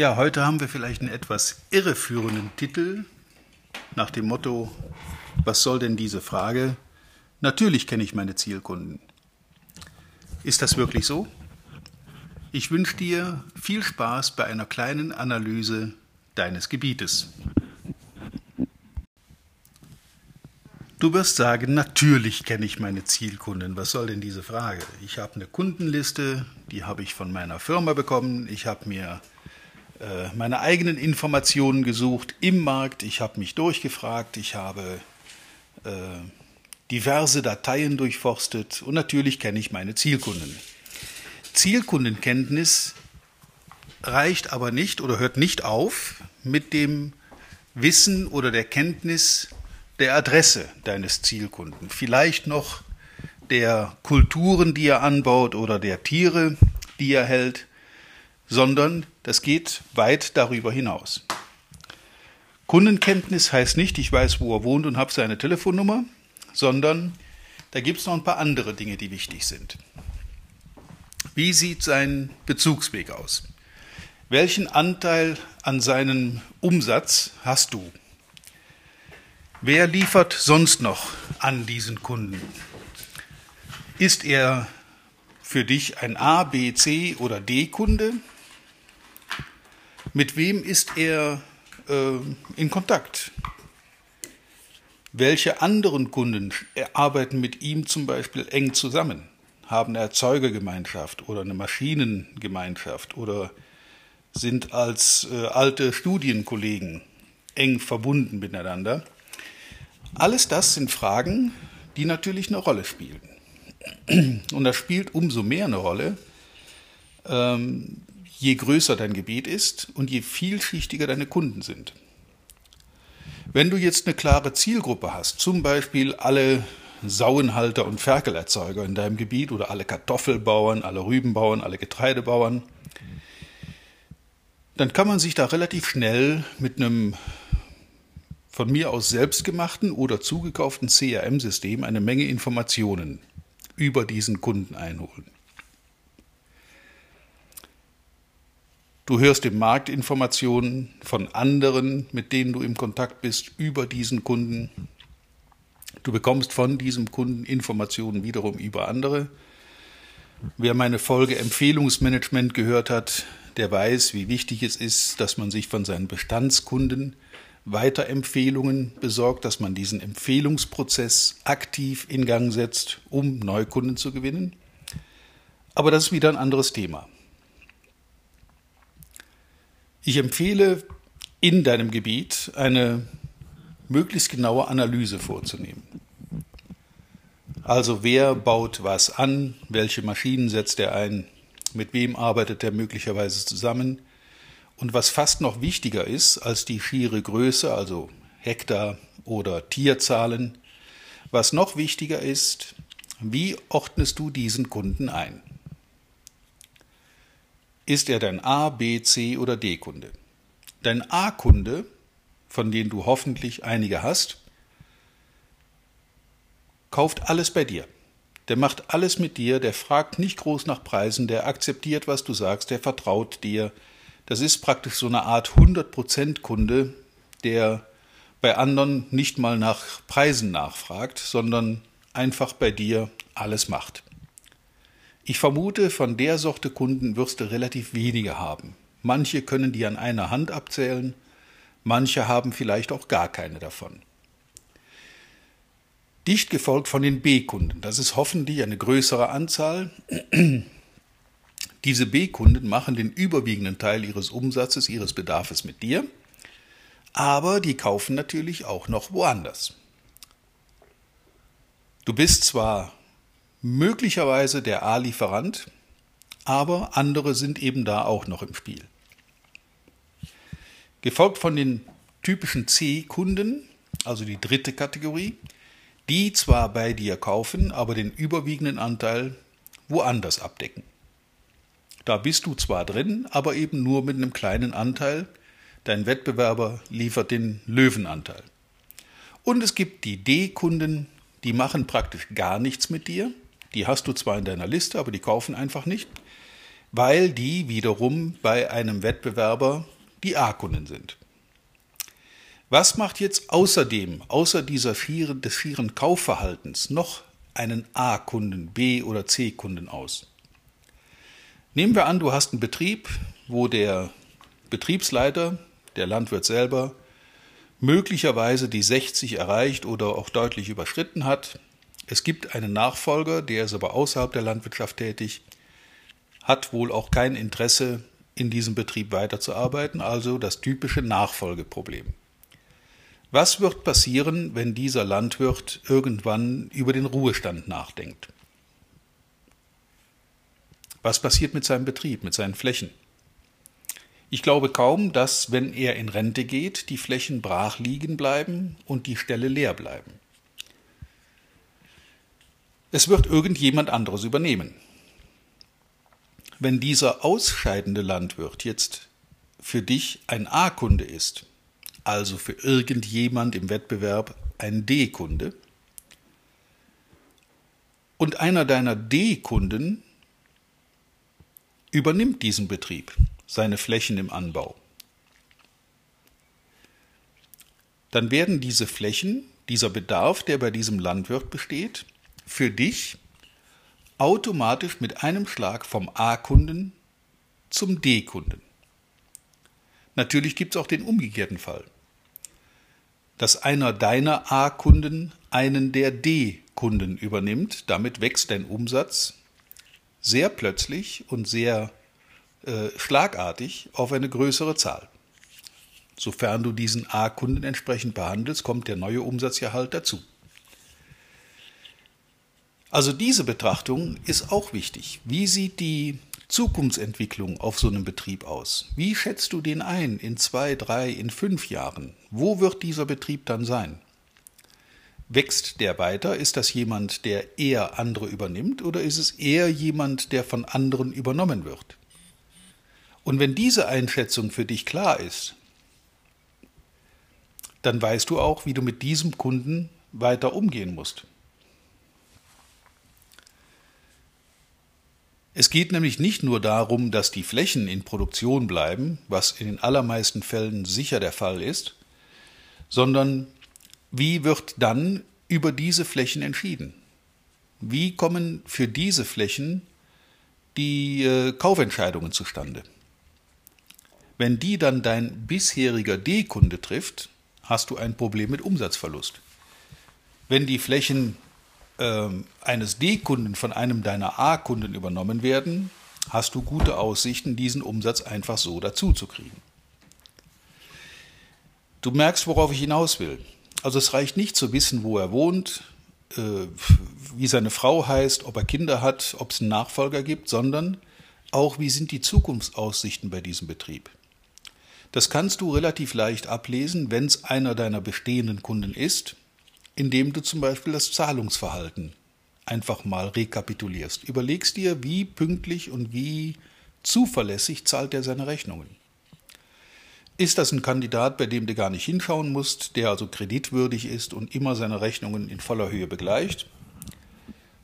Ja, heute haben wir vielleicht einen etwas irreführenden Titel nach dem Motto, was soll denn diese Frage? Natürlich kenne ich meine Zielkunden. Ist das wirklich so? Ich wünsche dir viel Spaß bei einer kleinen Analyse deines Gebietes. Du wirst sagen, natürlich kenne ich meine Zielkunden. Was soll denn diese Frage? Ich habe eine Kundenliste, die habe ich von meiner Firma bekommen. Ich habe mir meine eigenen Informationen gesucht im Markt. Ich habe mich durchgefragt. Ich habe äh, diverse Dateien durchforstet und natürlich kenne ich meine Zielkunden. Zielkundenkenntnis reicht aber nicht oder hört nicht auf mit dem Wissen oder der Kenntnis der Adresse deines Zielkunden, vielleicht noch der Kulturen, die er anbaut oder der Tiere, die er hält, sondern das geht weit darüber hinaus. Kundenkenntnis heißt nicht, ich weiß, wo er wohnt und habe seine Telefonnummer, sondern da gibt es noch ein paar andere Dinge, die wichtig sind. Wie sieht sein Bezugsweg aus? Welchen Anteil an seinem Umsatz hast du? Wer liefert sonst noch an diesen Kunden? Ist er für dich ein A, B, C oder D Kunde? Mit wem ist er äh, in Kontakt? Welche anderen Kunden arbeiten mit ihm zum Beispiel eng zusammen? Haben eine Erzeugergemeinschaft oder eine Maschinengemeinschaft oder sind als äh, alte Studienkollegen eng verbunden miteinander? Alles das sind Fragen, die natürlich eine Rolle spielen. Und das spielt umso mehr eine Rolle, ähm, je größer dein Gebiet ist und je vielschichtiger deine Kunden sind. Wenn du jetzt eine klare Zielgruppe hast, zum Beispiel alle Sauenhalter und Ferkelerzeuger in deinem Gebiet oder alle Kartoffelbauern, alle Rübenbauern, alle Getreidebauern, dann kann man sich da relativ schnell mit einem von mir aus selbstgemachten oder zugekauften CRM-System eine Menge Informationen über diesen Kunden einholen. Du hörst im Markt Informationen von anderen, mit denen du im Kontakt bist, über diesen Kunden. Du bekommst von diesem Kunden Informationen wiederum über andere. Wer meine Folge Empfehlungsmanagement gehört hat, der weiß, wie wichtig es ist, dass man sich von seinen Bestandskunden Weiterempfehlungen besorgt, dass man diesen Empfehlungsprozess aktiv in Gang setzt, um Neukunden zu gewinnen. Aber das ist wieder ein anderes Thema. Ich empfehle in deinem Gebiet eine möglichst genaue Analyse vorzunehmen. Also wer baut was an, welche Maschinen setzt er ein, mit wem arbeitet er möglicherweise zusammen, und was fast noch wichtiger ist als die schiere Größe, also Hektar oder Tierzahlen, was noch wichtiger ist, wie ordnest du diesen Kunden ein? Ist er dein A, B, C oder D-Kunde? Dein A-Kunde, von denen du hoffentlich einige hast, kauft alles bei dir. Der macht alles mit dir, der fragt nicht groß nach Preisen, der akzeptiert, was du sagst, der vertraut dir, das ist praktisch so eine Art 100% Kunde, der bei anderen nicht mal nach Preisen nachfragt, sondern einfach bei dir alles macht. Ich vermute, von der Sorte Kunden wirst du relativ wenige haben. Manche können die an einer Hand abzählen, manche haben vielleicht auch gar keine davon. Dicht gefolgt von den B-Kunden. Das ist hoffentlich eine größere Anzahl. Diese B-Kunden machen den überwiegenden Teil ihres Umsatzes, ihres Bedarfs mit dir, aber die kaufen natürlich auch noch woanders. Du bist zwar möglicherweise der A-Lieferant, aber andere sind eben da auch noch im Spiel. Gefolgt von den typischen C-Kunden, also die dritte Kategorie, die zwar bei dir kaufen, aber den überwiegenden Anteil woanders abdecken. Da bist du zwar drin, aber eben nur mit einem kleinen Anteil. Dein Wettbewerber liefert den Löwenanteil. Und es gibt die D-Kunden, die machen praktisch gar nichts mit dir. Die hast du zwar in deiner Liste, aber die kaufen einfach nicht, weil die wiederum bei einem Wettbewerber die A-Kunden sind. Was macht jetzt außerdem, außer dieser schieren, des schieren Kaufverhaltens, noch einen A-Kunden, B- oder C-Kunden aus? Nehmen wir an, du hast einen Betrieb, wo der Betriebsleiter, der Landwirt selber, möglicherweise die 60 erreicht oder auch deutlich überschritten hat. Es gibt einen Nachfolger, der ist aber außerhalb der Landwirtschaft tätig, hat wohl auch kein Interesse, in diesem Betrieb weiterzuarbeiten, also das typische Nachfolgeproblem. Was wird passieren, wenn dieser Landwirt irgendwann über den Ruhestand nachdenkt? Was passiert mit seinem Betrieb, mit seinen Flächen? Ich glaube kaum, dass, wenn er in Rente geht, die Flächen brach liegen bleiben und die Ställe leer bleiben. Es wird irgendjemand anderes übernehmen. Wenn dieser ausscheidende Landwirt jetzt für dich ein A-Kunde ist, also für irgendjemand im Wettbewerb ein D-Kunde. Und einer deiner D-Kunden übernimmt diesen Betrieb, seine Flächen im Anbau. Dann werden diese Flächen, dieser Bedarf, der bei diesem Landwirt besteht, für dich automatisch mit einem Schlag vom A-Kunden zum D-Kunden. Natürlich gibt es auch den umgekehrten Fall dass einer deiner A-Kunden einen der D-Kunden übernimmt. Damit wächst dein Umsatz sehr plötzlich und sehr äh, schlagartig auf eine größere Zahl. Sofern du diesen A-Kunden entsprechend behandelst, kommt der neue Umsatz ja halt dazu. Also diese Betrachtung ist auch wichtig. Wie sieht die Zukunftsentwicklung auf so einem Betrieb aus? Wie schätzt du den ein in zwei, drei, in fünf Jahren? Wo wird dieser Betrieb dann sein? Wächst der weiter? Ist das jemand, der eher andere übernimmt oder ist es eher jemand, der von anderen übernommen wird? Und wenn diese Einschätzung für dich klar ist, dann weißt du auch, wie du mit diesem Kunden weiter umgehen musst. Es geht nämlich nicht nur darum, dass die Flächen in Produktion bleiben, was in den allermeisten Fällen sicher der Fall ist, sondern wie wird dann über diese Flächen entschieden? Wie kommen für diese Flächen die äh, Kaufentscheidungen zustande? Wenn die dann dein bisheriger D-Kunde trifft, hast du ein Problem mit Umsatzverlust. Wenn die Flächen ähm, eines D-Kunden von einem deiner A-Kunden übernommen werden, hast du gute Aussichten, diesen Umsatz einfach so dazu zu kriegen. Du merkst, worauf ich hinaus will. Also es reicht nicht zu wissen, wo er wohnt, äh, wie seine Frau heißt, ob er Kinder hat, ob es einen Nachfolger gibt, sondern auch, wie sind die Zukunftsaussichten bei diesem Betrieb. Das kannst du relativ leicht ablesen, wenn es einer deiner bestehenden Kunden ist indem du zum Beispiel das Zahlungsverhalten einfach mal rekapitulierst. Überlegst dir, wie pünktlich und wie zuverlässig zahlt er seine Rechnungen. Ist das ein Kandidat, bei dem du gar nicht hinschauen musst, der also kreditwürdig ist und immer seine Rechnungen in voller Höhe begleicht?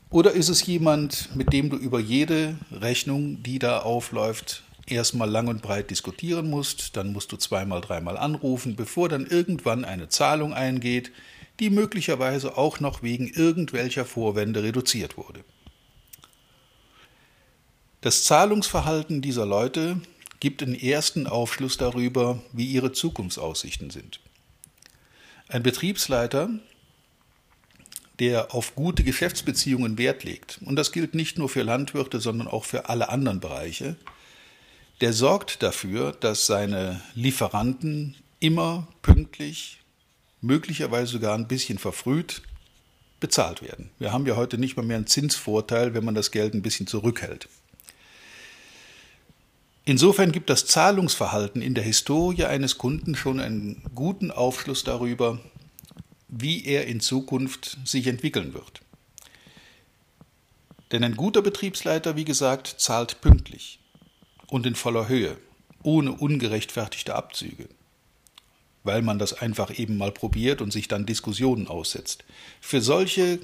Oder ist es jemand, mit dem du über jede Rechnung, die da aufläuft, erstmal lang und breit diskutieren musst, dann musst du zweimal, dreimal anrufen, bevor dann irgendwann eine Zahlung eingeht, die möglicherweise auch noch wegen irgendwelcher Vorwände reduziert wurde. Das Zahlungsverhalten dieser Leute gibt einen ersten Aufschluss darüber, wie ihre Zukunftsaussichten sind. Ein Betriebsleiter, der auf gute Geschäftsbeziehungen Wert legt, und das gilt nicht nur für Landwirte, sondern auch für alle anderen Bereiche, der sorgt dafür, dass seine Lieferanten immer pünktlich möglicherweise sogar ein bisschen verfrüht bezahlt werden. Wir haben ja heute nicht mal mehr einen Zinsvorteil, wenn man das Geld ein bisschen zurückhält. Insofern gibt das Zahlungsverhalten in der Historie eines Kunden schon einen guten Aufschluss darüber, wie er in Zukunft sich entwickeln wird. Denn ein guter Betriebsleiter, wie gesagt, zahlt pünktlich und in voller Höhe, ohne ungerechtfertigte Abzüge weil man das einfach eben mal probiert und sich dann Diskussionen aussetzt. Für solche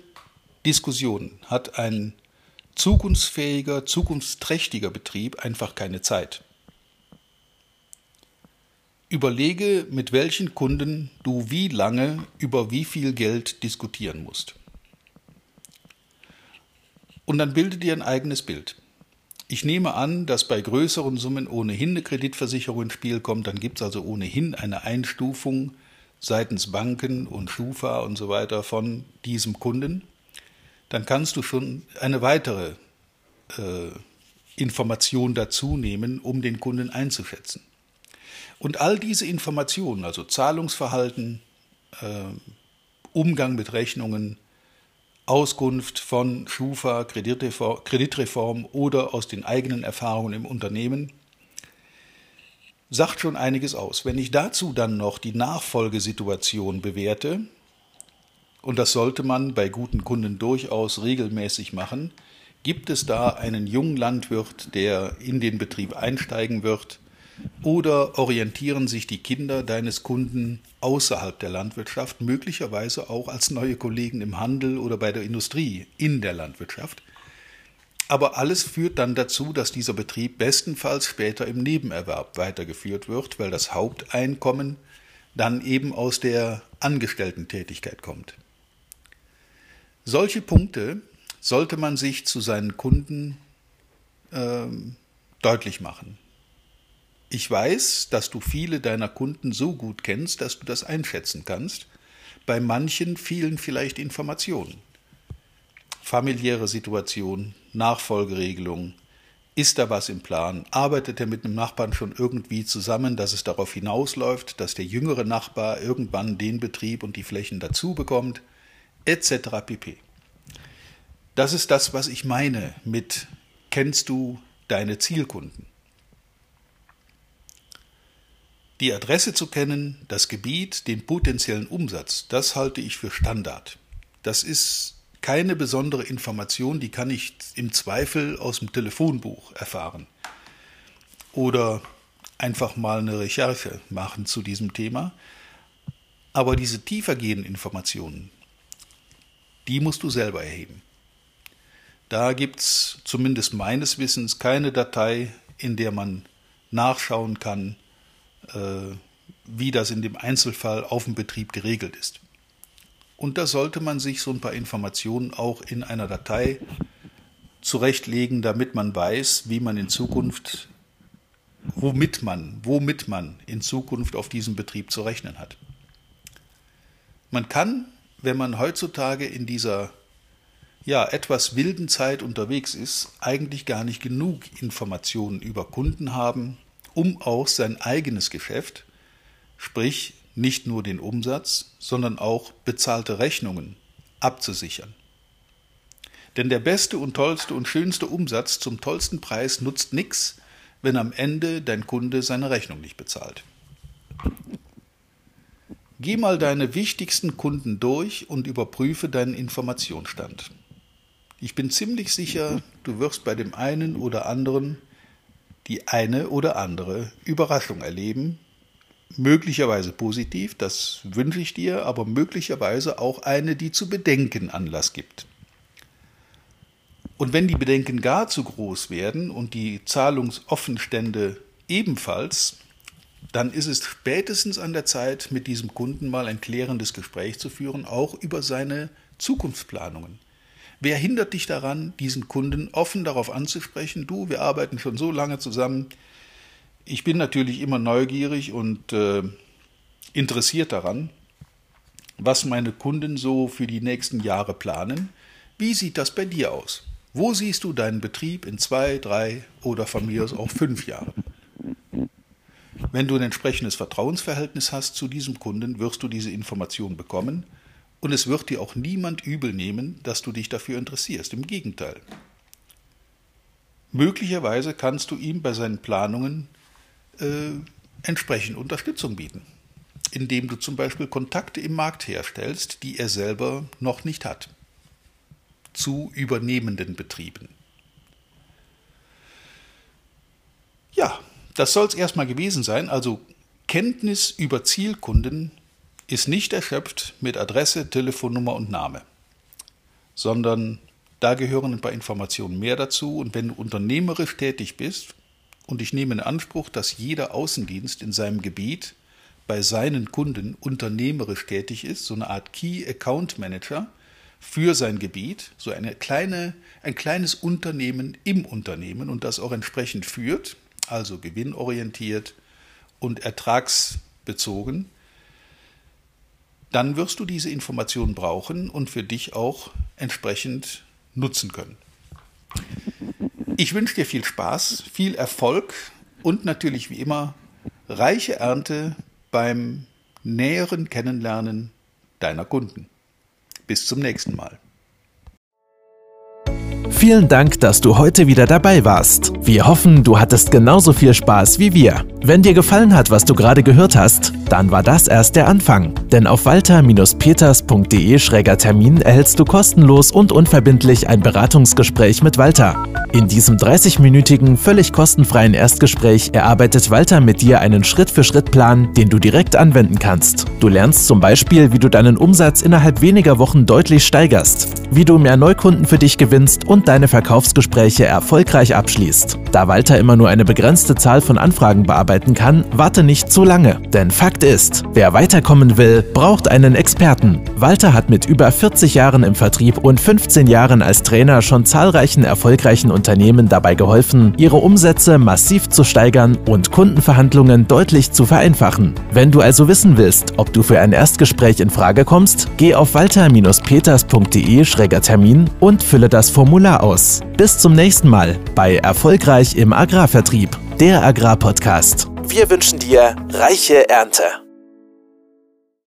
Diskussionen hat ein zukunftsfähiger, zukunftsträchtiger Betrieb einfach keine Zeit. Überlege, mit welchen Kunden du wie lange über wie viel Geld diskutieren musst. Und dann bilde dir ein eigenes Bild. Ich nehme an, dass bei größeren Summen ohnehin eine Kreditversicherung ins Spiel kommt, dann gibt es also ohnehin eine Einstufung seitens Banken und Schufa und so weiter von diesem Kunden. Dann kannst du schon eine weitere äh, Information dazu nehmen, um den Kunden einzuschätzen. Und all diese Informationen, also Zahlungsverhalten, äh, Umgang mit Rechnungen, Auskunft von Schufa, Kreditreform oder aus den eigenen Erfahrungen im Unternehmen, sagt schon einiges aus. Wenn ich dazu dann noch die Nachfolgesituation bewerte, und das sollte man bei guten Kunden durchaus regelmäßig machen, gibt es da einen jungen Landwirt, der in den Betrieb einsteigen wird, oder orientieren sich die Kinder deines Kunden außerhalb der Landwirtschaft, möglicherweise auch als neue Kollegen im Handel oder bei der Industrie in der Landwirtschaft? Aber alles führt dann dazu, dass dieser Betrieb bestenfalls später im Nebenerwerb weitergeführt wird, weil das Haupteinkommen dann eben aus der Angestellten-Tätigkeit kommt. Solche Punkte sollte man sich zu seinen Kunden äh, deutlich machen. Ich weiß, dass du viele deiner Kunden so gut kennst, dass du das einschätzen kannst. Bei manchen fehlen vielleicht Informationen. Familiäre Situation, Nachfolgeregelung, ist da was im Plan? Arbeitet er mit einem Nachbarn schon irgendwie zusammen, dass es darauf hinausläuft, dass der jüngere Nachbar irgendwann den Betrieb und die Flächen dazu bekommt? Etc. pp. Das ist das, was ich meine mit kennst du deine Zielkunden? Die Adresse zu kennen, das Gebiet, den potenziellen Umsatz, das halte ich für Standard. Das ist keine besondere Information, die kann ich im Zweifel aus dem Telefonbuch erfahren. Oder einfach mal eine Recherche machen zu diesem Thema. Aber diese tiefergehenden Informationen, die musst du selber erheben. Da gibt es zumindest meines Wissens keine Datei, in der man nachschauen kann, wie das in dem Einzelfall auf dem Betrieb geregelt ist. Und da sollte man sich so ein paar Informationen auch in einer Datei zurechtlegen, damit man weiß, wie man in Zukunft, womit man, womit man in Zukunft auf diesem Betrieb zu rechnen hat. Man kann, wenn man heutzutage in dieser ja, etwas wilden Zeit unterwegs ist, eigentlich gar nicht genug Informationen über Kunden haben, um auch sein eigenes Geschäft, sprich nicht nur den Umsatz, sondern auch bezahlte Rechnungen abzusichern. Denn der beste und tollste und schönste Umsatz zum tollsten Preis nutzt nichts, wenn am Ende dein Kunde seine Rechnung nicht bezahlt. Geh mal deine wichtigsten Kunden durch und überprüfe deinen Informationsstand. Ich bin ziemlich sicher, du wirst bei dem einen oder anderen die eine oder andere Überraschung erleben. Möglicherweise positiv, das wünsche ich dir, aber möglicherweise auch eine, die zu Bedenken Anlass gibt. Und wenn die Bedenken gar zu groß werden und die Zahlungsoffenstände ebenfalls, dann ist es spätestens an der Zeit, mit diesem Kunden mal ein klärendes Gespräch zu führen, auch über seine Zukunftsplanungen. Wer hindert dich daran, diesen Kunden offen darauf anzusprechen? Du, wir arbeiten schon so lange zusammen. Ich bin natürlich immer neugierig und äh, interessiert daran, was meine Kunden so für die nächsten Jahre planen. Wie sieht das bei dir aus? Wo siehst du deinen Betrieb in zwei, drei oder von mir aus auch fünf Jahren? Wenn du ein entsprechendes Vertrauensverhältnis hast zu diesem Kunden, wirst du diese Information bekommen und es wird dir auch niemand übel nehmen, dass du dich dafür interessierst. Im Gegenteil. Möglicherweise kannst du ihm bei seinen Planungen äh, entsprechend Unterstützung bieten, indem du zum Beispiel Kontakte im Markt herstellst, die er selber noch nicht hat, zu übernehmenden Betrieben. Ja, das soll es erstmal gewesen sein. Also Kenntnis über Zielkunden ist nicht erschöpft mit Adresse, Telefonnummer und Name, sondern da gehören ein paar Informationen mehr dazu. Und wenn du unternehmerisch tätig bist, und ich nehme in Anspruch, dass jeder Außendienst in seinem Gebiet bei seinen Kunden unternehmerisch tätig ist, so eine Art Key Account Manager für sein Gebiet, so eine kleine, ein kleines Unternehmen im Unternehmen und das auch entsprechend führt, also gewinnorientiert und ertragsbezogen, dann wirst du diese Informationen brauchen und für dich auch entsprechend nutzen können. Ich wünsche dir viel Spaß, viel Erfolg und natürlich wie immer reiche Ernte beim näheren Kennenlernen deiner Kunden. Bis zum nächsten Mal. Vielen Dank, dass du heute wieder dabei warst. Wir hoffen, du hattest genauso viel Spaß wie wir. Wenn dir gefallen hat, was du gerade gehört hast, dann war das erst der Anfang. Denn auf walter-peters.de-termin erhältst du kostenlos und unverbindlich ein Beratungsgespräch mit Walter. In diesem 30-minütigen, völlig kostenfreien Erstgespräch erarbeitet Walter mit dir einen Schritt-für-Schritt-Plan, den du direkt anwenden kannst. Du lernst zum Beispiel, wie du deinen Umsatz innerhalb weniger Wochen deutlich steigerst, wie du mehr Neukunden für dich gewinnst und deine Verkaufsgespräche erfolgreich abschließt. Da Walter immer nur eine begrenzte Zahl von Anfragen bearbeiten kann, warte nicht zu lange. Denn Fakt ist, wer weiterkommen will, braucht einen Experten. Walter hat mit über 40 Jahren im Vertrieb und 15 Jahren als Trainer schon zahlreichen erfolgreichen Unternehmen dabei geholfen, ihre Umsätze massiv zu steigern und Kundenverhandlungen deutlich zu vereinfachen. Wenn du also wissen willst, ob du für ein Erstgespräch in Frage kommst, geh auf walter-peters.de-termin und fülle das Formular aus. Bis zum nächsten Mal bei Erfolgreich im Agrarvertrieb, der Agrarpodcast. Wir wünschen dir reiche Ernte.